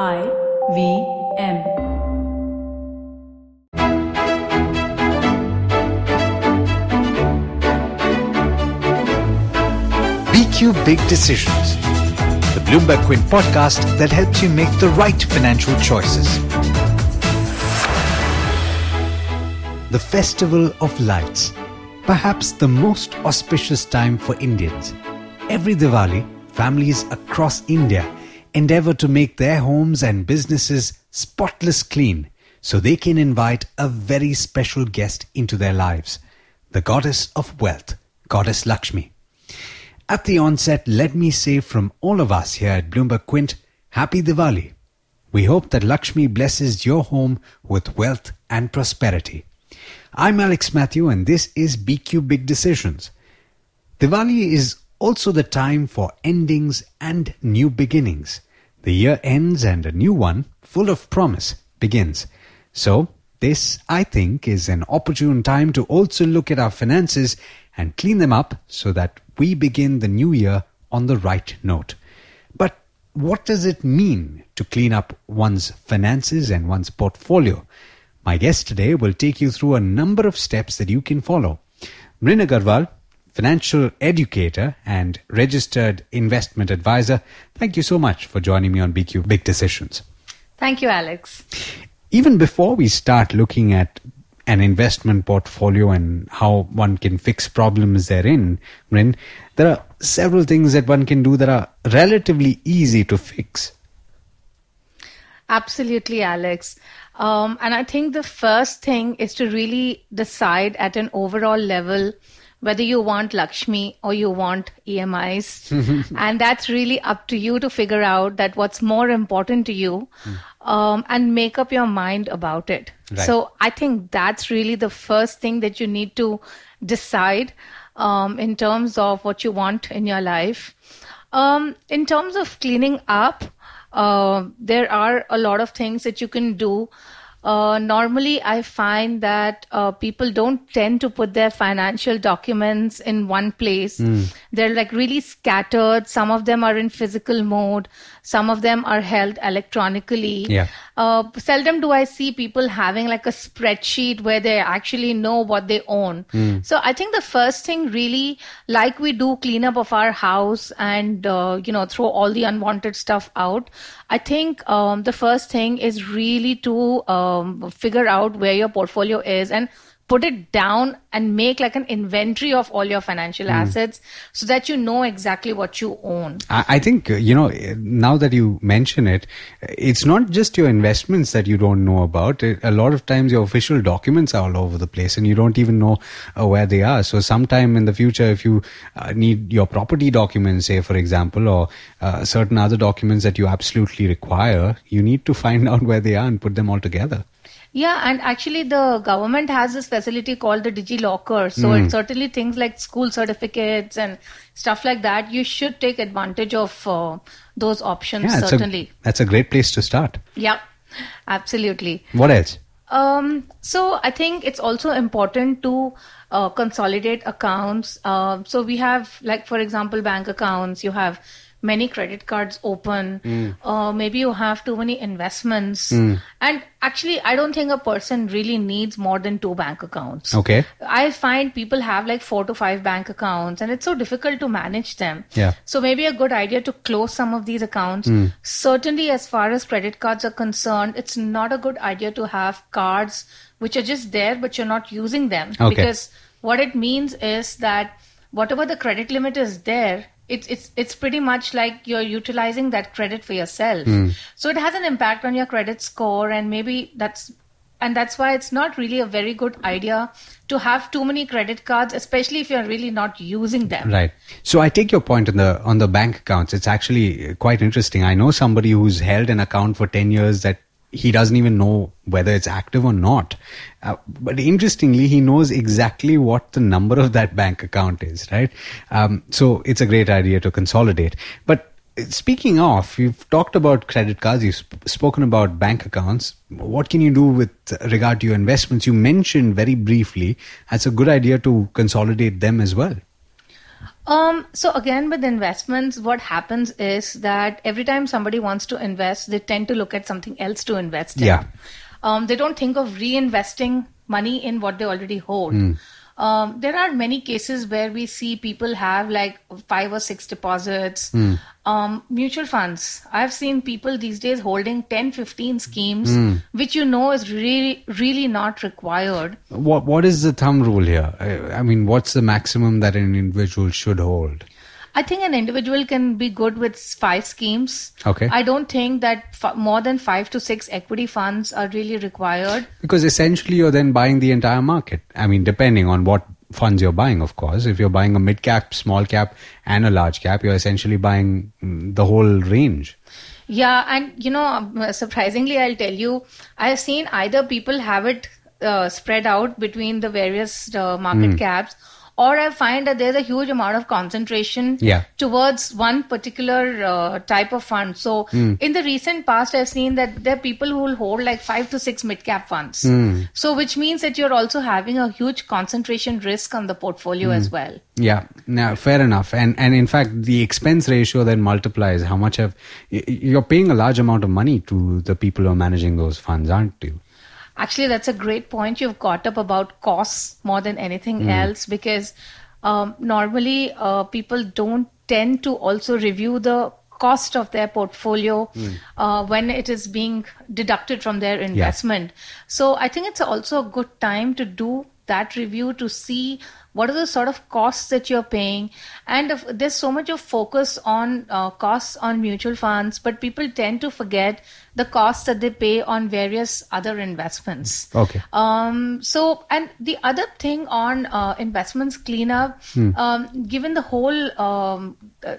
I V M. BQ Big Decisions, the Bloomberg Quint podcast that helps you make the right financial choices. The Festival of Lights, perhaps the most auspicious time for Indians. Every Diwali, families across India endeavor to make their homes and businesses spotless clean so they can invite a very special guest into their lives the goddess of wealth, Goddess Lakshmi. At the onset, let me say from all of us here at Bloomberg Quint, Happy Diwali. We hope that Lakshmi blesses your home with wealth and prosperity. I'm Alex Matthew, and this is BQ Big Decisions. Diwali is also the time for endings and new beginnings. The year ends and a new one, full of promise, begins. So, this, I think, is an opportune time to also look at our finances and clean them up so that we begin the new year on the right note. But what does it mean to clean up one's finances and one's portfolio? My guest today will take you through a number of steps that you can follow. Mrin Agarwal, financial educator and registered investment advisor, thank you so much for joining me on BQ Big Decisions. Thank you, Alex. Even before we start looking at an investment portfolio and how one can fix problems therein, Mrin, there are several things that one can do that are relatively easy to fix. Absolutely, Alex. Um, and I think the first thing is to really decide at an overall level whether you want Lakshmi or you want EMIs. and that's really up to you to figure out that what's more important to you um, and make up your mind about it. Right. So I think that's really the first thing that you need to decide um, in terms of what you want in your life. Um, in terms of cleaning up, uh, there are a lot of things that you can do. Uh, normally, I find that uh, people don't tend to put their financial documents in one place. They're like really scattered. Some of them are in physical mode. Some of them are held electronically. Yeah. Uh, seldom do I see people having like a spreadsheet where they actually know what they own. So I think the first thing really, like we do cleanup of our house and, uh, you know, throw all the unwanted stuff out. I think um, the first thing is really to um, figure out where your portfolio is and put it down and make like an inventory of all your financial assets so that you know exactly what you own. I I think, uh, you know, uh, now that you mention it, uh, it's not just your investments that you don't know about. Uh, A lot of times your official documents are all over the place and you don't even know uh, where they are. So sometime in the future, if you uh, need your property documents, say, for example, or uh, certain other documents that you absolutely require, you need to find out where they are and put them all together. Yeah, and actually, the government has this facility called the DigiLocker. So, it's certainly things like school certificates and stuff like that. You should take advantage of uh, those options, Yeah, certainly. a, that's a great place to start. Yeah, absolutely. What else? Um, so I think it's also important to uh, consolidate accounts. Uh, so we have, like for example, bank accounts. You have many credit cards open. Uh, maybe you have too many investments. And actually, I don't think a person really needs more than two bank accounts. Okay. I find people have like four to five bank accounts, and it's so difficult to manage them. Yeah. So maybe a good idea to close some of these accounts. Hmm. Certainly, as far as credit cards are concerned, it's not a good idea to have cards which are just there but you're not using them Okay. because what it means is that whatever the credit limit is there. It's, it's it's pretty much like you're utilizing that credit for yourself. Hmm. So it has an impact on your credit score and maybe that's and that's why it's not really a very good idea to have too many credit cards especially if you're really not using them Right. So I take your point on the on the bank accounts. It's actually quite interesting. I know somebody who's held an account for 10 years that he doesn't even know whether it's active or not. Uh, but interestingly, he knows exactly what the number of that bank account is, right? Um, so it's a great idea to consolidate. But speaking of, you've talked about credit cards, you've sp- spoken about bank accounts. What can you do with regard to your investments? You mentioned very briefly, it's a good idea to consolidate them as well. Um, so again, with investments, what happens is that every time somebody wants to invest, they tend to look at something else to invest in. Yeah. Um, they don't think of reinvesting money in what they already hold. Um, there are many cases where we see people have like five or six deposits. Um, mutual funds. I've seen people these days holding 10, 15 schemes, which you know is really, really not required. What What is the thumb rule here? I, I mean, what's the maximum that an individual should hold? I think an individual can be good with five schemes. Okay. I don't think that f- more than five to six equity funds are really required. Because essentially, you're then buying the entire market. I mean, depending on what funds you're buying, of course. If you're buying a mid cap, small cap, and a large cap, you're essentially buying mm, the whole range. Yeah, and you know, surprisingly, I'll tell you, I've seen either people have it uh, spread out between the various uh, market Hmm. caps, or I find that there's a huge amount of concentration Yeah. towards one particular uh, type of fund. So, Hmm. in the recent past, I've seen that there are people who will hold like five to six mid cap funds. Hmm. So, which means that you're also having a huge concentration risk on the portfolio Hmm. as well. Yeah, now fair enough. And and in fact, the expense ratio then multiplies how much have you're paying a large amount of money to the people who are managing those funds, aren't you? Actually, that's a great point. You've got up about costs more than anything Hmm. else because um, normally uh, people don't tend to also review the cost of their portfolio Hmm. uh, when it is being deducted from their investment. So I think it's also a good time to do that review to see what are the sort of costs that you're paying. And if, there's so much of focus on uh, costs on mutual funds but people tend to forget the costs that they pay on various other investments. Okay. um, so, and the other thing on uh, investments cleanup, um, given the whole, um, uh,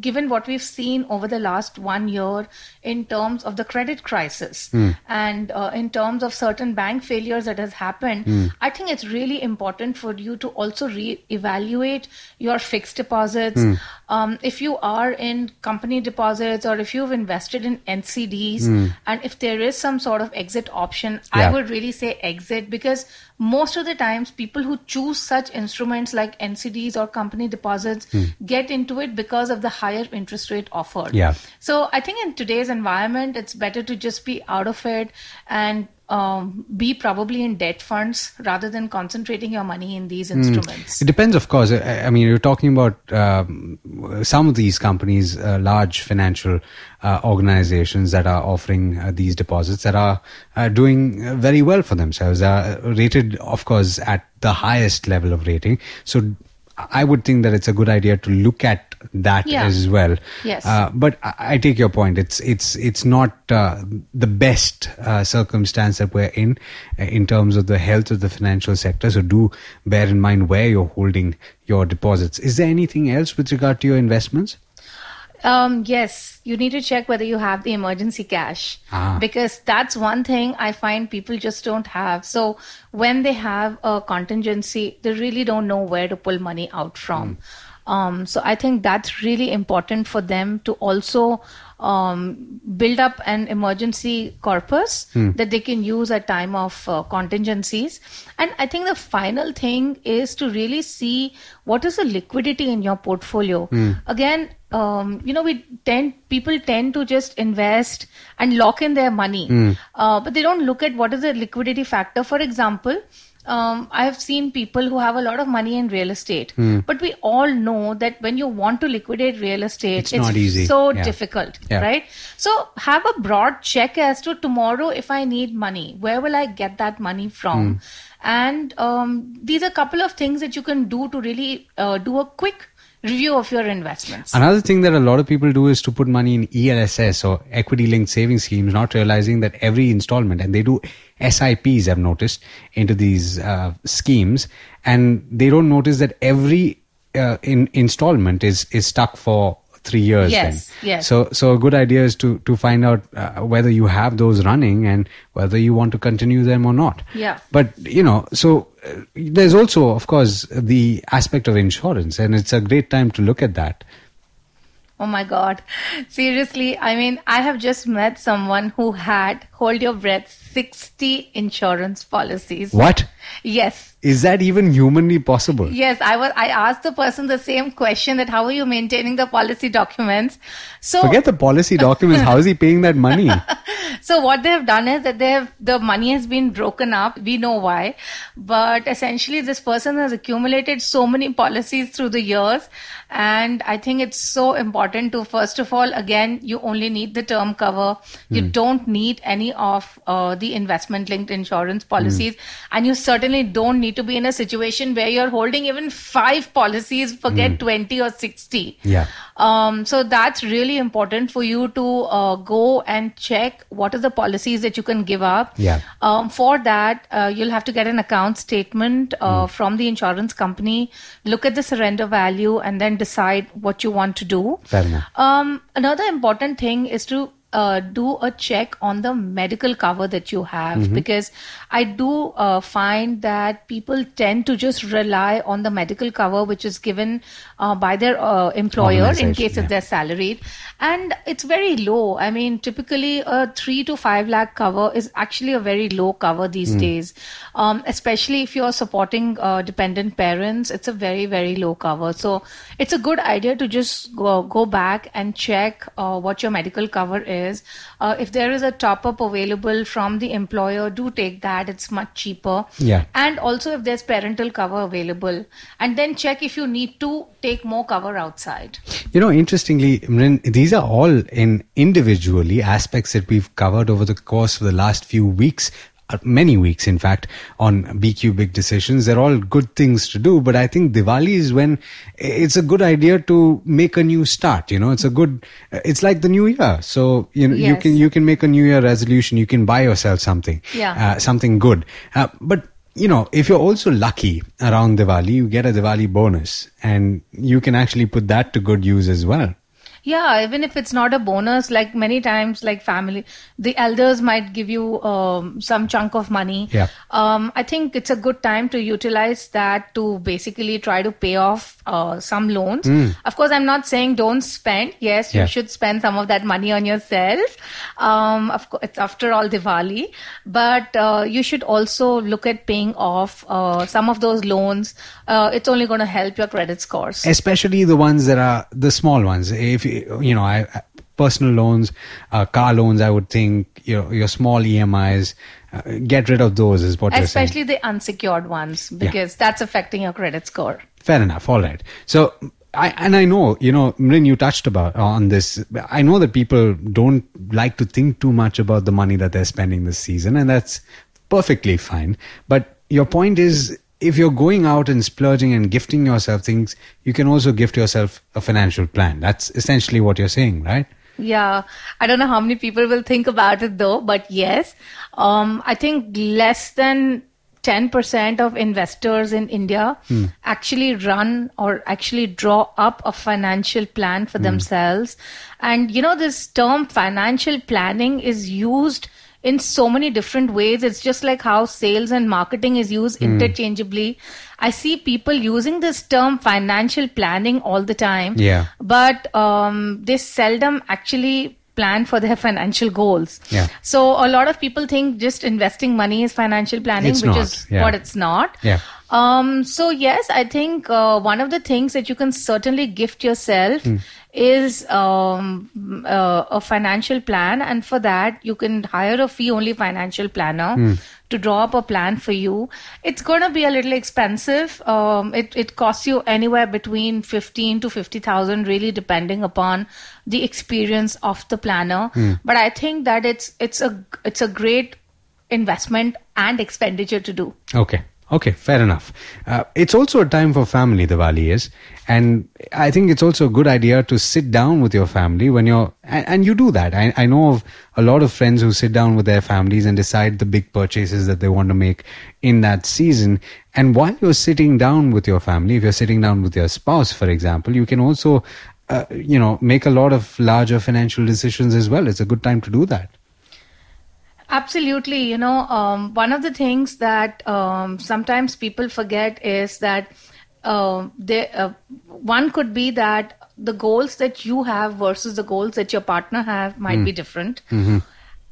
given what we've seen over the last one year in terms of the credit crisis hmm. and uh, in terms of certain bank failures that has happened, hmm. I think it's really important for you to also re-evaluate your fixed deposits. Hmm. Um, if you are in company deposits or if you've invested in NCDs, and if there is some sort of exit option, Yeah. I would really say exit because most of the times people who choose such instruments like NCDs or company deposits get into it because of the higher interest rate offered. Yeah. So I think in today's environment, it's better to just be out of it and um, be probably in debt funds rather than concentrating your money in these instruments. It depends, of course. I, I mean, you're talking about um, some of these companies, uh, large financial uh, organizations that are offering uh, these deposits that are uh, doing uh, very well for themselves, are rated, of course, at the highest level of rating. So I would think that it's a good idea to look at that Yeah. as well. Yes. Uh, but I, I take your point. It's it's it's not uh, the best uh, circumstance that we're in uh, in terms of the health of the financial sector. So do bear in mind where you're holding your deposits. Is there anything else with regard to your investments? Um, yes, you need to check whether you have the emergency cash Ah. because that's one thing I find people just don't have. So when they have a contingency, they really don't know where to pull money out from. Um, so I think that's really important for them to also um, build up an emergency corpus that they can use at time of uh, contingencies. And I think the final thing is to really see what is the liquidity in your portfolio. Again, um, you know, we tend people tend to just invest and lock in their money, uh, but they don't look at what is the liquidity factor. For example, um, I have seen people who have a lot of money in real estate, but we all know that when you want to liquidate real estate, It's not easy. so Yeah. difficult, Yeah. right? So have a broad check as to tomorrow if I need money, where will I get that money from? And um, these are a couple of things that you can do to really uh, do a quick review of your investments. Another thing that a lot of people do is to put money in ELSS or equity linked savings schemes, not realizing that every installment, and they do SIPs, I've noticed, into these uh, schemes, and they don't notice that every uh, in, installment is, is stuck for three years. Yes, then. yes. So, so a good idea is to, to find out uh, whether you have those running and whether you want to continue them or not. Yeah. But, you know, so uh, there's also, of course, the aspect of insurance, and it's a great time to look at that. Oh my God. Seriously, I mean, I have just met someone who had, hold your breath, 60 insurance policies. What? Yes. Is that even humanly possible? Yes, I was. I asked the person the same question that how are you maintaining the policy documents? So Forget the policy documents. How is he paying that money? so what they have done is that they have the money has been broken up. We know why, but essentially this person has accumulated so many policies through the years, and I think it's so important to first of all, again, you only need the term cover. You hmm. don't need any of uh, the investment linked insurance policies, and you certainly don't need to be in a situation where you're holding even five policies. Forget twenty or sixty. Yeah. Um, so that's really important for you to uh, go and check what are the policies that you can give up. Yeah. Um, for that, uh, you'll have to get an account statement uh, from the insurance company, look at the surrender value, and then decide what you want to do. Fair enough. Um, another important thing is to uh, do a check on the medical cover that you have Mm-hmm. because I do uh, find that people tend to just rely on the medical cover which is given uh, by their uh, employer in case if yeah. they're salaried and it's very low. I mean, typically a three to five lakh cover is actually a very low cover these days, um, especially if you're supporting uh, dependent parents. It's a very very low cover, so it's a good idea to just go, go back and check uh, what your medical cover is. Uh, if there is a top up available from the employer, do take that. It's much cheaper. Yeah. And also if there's parental cover available, and then check if you need to take more cover outside. You know, interestingly, Mrin, these are all in individually aspects that we've covered over the course of the last few weeks. Uh, Many weeks, in fact, on BQ Big Decisions. They're all good things to do, but I think Diwali is when it's a good idea to make a new start. You know, it's a good, it's like the new year. So, you know, you can, you can make a new year resolution. You can buy yourself something, Yeah. uh, something good. Uh, but you know, if you're also lucky around Diwali, you get a Diwali bonus and you can actually put that to good use as well. Yeah, even if it's not a bonus, like many times, like family, the elders might give you um, some chunk of money. Yeah. Um, I think it's a good time to utilize that to basically try to pay off uh, some loans. Of course, I'm not saying don't spend. Yes, you Yeah. should spend some of that money on yourself. Um, of course, it's after all Diwali, but uh, you should also look at paying off uh, some of those loans. Uh, it's only going to help your credit scores. especially the ones that are the small ones if you you know i personal loans uh, car loans i would think your your small emis uh, get rid of those is what you're saying. Especially the unsecured ones because that's affecting your credit score. Fair enough. All right. So I, and I know, you know, Mrin, you touched about on this. I know that people don't like to think too much about the money that they're spending this season, and that's perfectly fine. But your point is, if you're going out and splurging and gifting yourself things, you can also gift yourself a financial plan. That's essentially what you're saying, right? yeah i don't know how many people will think about it though but yes um, i think less than 10% of investors in India actually run or actually draw up a financial plan for themselves. And you know, this term financial planning is used in so many different ways. It's just like how sales and marketing is used interchangeably. I see people using this term financial planning all the time. Yeah. But um, they seldom actually plan for their financial goals. Yeah. So a lot of people think just investing money is financial planning, It's which not, is yeah. what it's not. Yeah. Um, so yes, I think uh, one of the things that you can certainly gift yourself Hmm. Is um, uh, a financial plan, and for that you can hire a fee-only financial planner Hmm. to draw up a plan for you. It's going to be a little expensive. Um, it it costs you anywhere between fifteen to fifty thousand, really depending upon the experience of the planner. Hmm. But I think that it's it's a it's a great investment and expenditure to do. Okay. Okay, fair enough. Uh, it's also a time for family, The Diwali is. And I think it's also a good idea to sit down with your family when you're, and, and you do that. I, I know of a lot of friends who sit down with their families and decide the big purchases that they want to make in that season. And while you're sitting down with your family, if you're sitting down with your spouse, for example, you can also, uh, you know, make a lot of larger financial decisions as well. It's a good time to do that. Absolutely. You know, um, one of the things that um, sometimes people forget is that uh, they, uh, one could be that the goals that you have versus the goals that your partner have might Hmm. be different. Mm-hmm.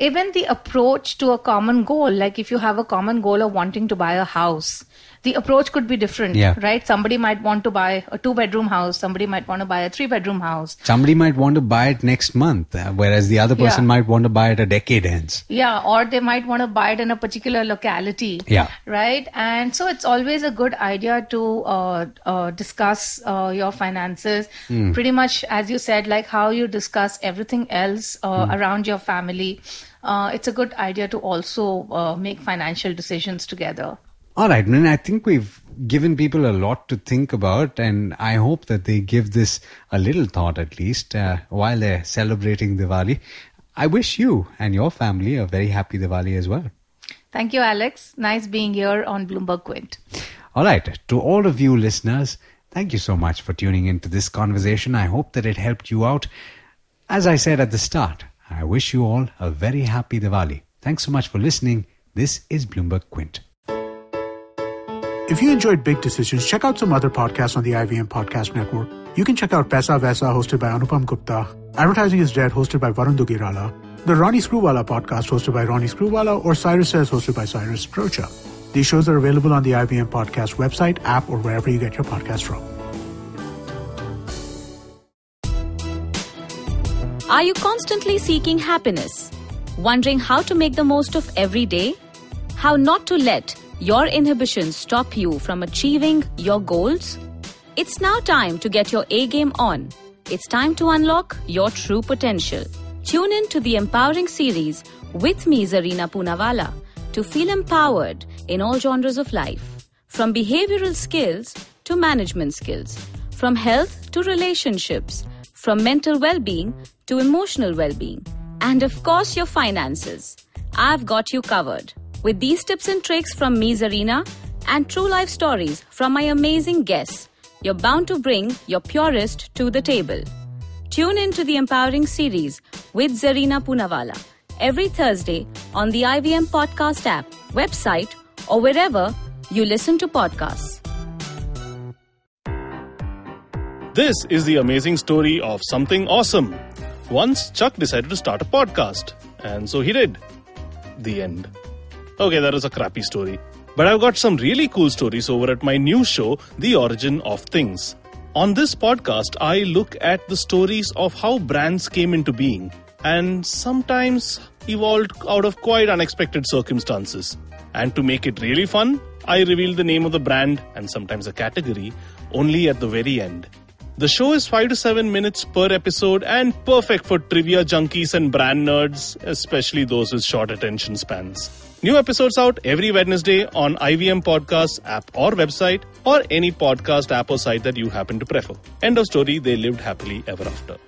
Even the approach to a common goal, like if you have a common goal of wanting to buy a house, the approach could be different, Yeah. right? Somebody might want to buy a two bedroom house, somebody might want to buy a three bedroom house. Somebody might want to buy it next month, uh, whereas the other person Yeah. might want to buy it a decade hence. Yeah, or they might want to buy it in a particular locality. Yeah. Right. And so it's always a good idea to uh, uh, discuss uh, your finances. Pretty much, as you said, like how you discuss everything else uh, around your family. Uh, it's a good idea to also uh, make financial decisions together. All right, I think we've given people a lot to think about, and I hope that they give this a little thought at least uh, while they're celebrating Diwali. I wish you and your family a very happy Diwali as well. Thank you, Alex. Nice being here on Bloomberg Quint. All right, to all of you listeners, thank you so much for tuning into this conversation. I hope that it helped you out. As I said at the start, I wish you all a very happy Diwali. Thanks so much for listening. This is Bloomberg Quint. If you enjoyed Big Decisions, check out some other podcasts on the IVM Podcast Network. You can check out Paisa Vaisa, hosted by Anupam Gupta, Advertising is Dead, hosted by Varun Duggirala, the Ronnie Screwvala podcast, hosted by Ronnie Screwvala, or Cyrus Says, hosted by Cyrus Broacha. These shows are available on the IVM Podcast website, app, or wherever you get your podcast from. Are you constantly seeking happiness? Wondering how to make the most of every day? How not to let your inhibitions stop you from achieving your goals? It's now time to get your A game on. It's time to unlock your true potential. Tune in to the Empowering series with me, Zarina Poonawala, to feel empowered in all genres of life. From behavioral skills to management skills, from health to relationships, from mental well being to emotional well being, and of course, your finances. I've got you covered. With these tips and tricks from me, Zarina, and true life stories from my amazing guests, you're bound to bring your purest to the table. Tune in to the Empowering series with Zarina Poonawala every Thursday on the IVM Podcast app, website, or wherever you listen to podcasts. This is the amazing story of something awesome. Once Chuck decided to start a podcast, and so he did. The end. Okay, that was a crappy story. But I've got some really cool stories over at my new show, The Origin of Things. On this podcast, I look at the stories of how brands came into being and sometimes evolved out of quite unexpected circumstances. And to make it really fun, I reveal the name of the brand and sometimes a category only at the very end. The show is 5 to 7 minutes per episode and perfect for trivia junkies and brand nerds, especially those with short attention spans. New episodes out every Wednesday on IVM Podcasts app or website or any podcast app or site that you happen to prefer. End of story, they lived happily ever after.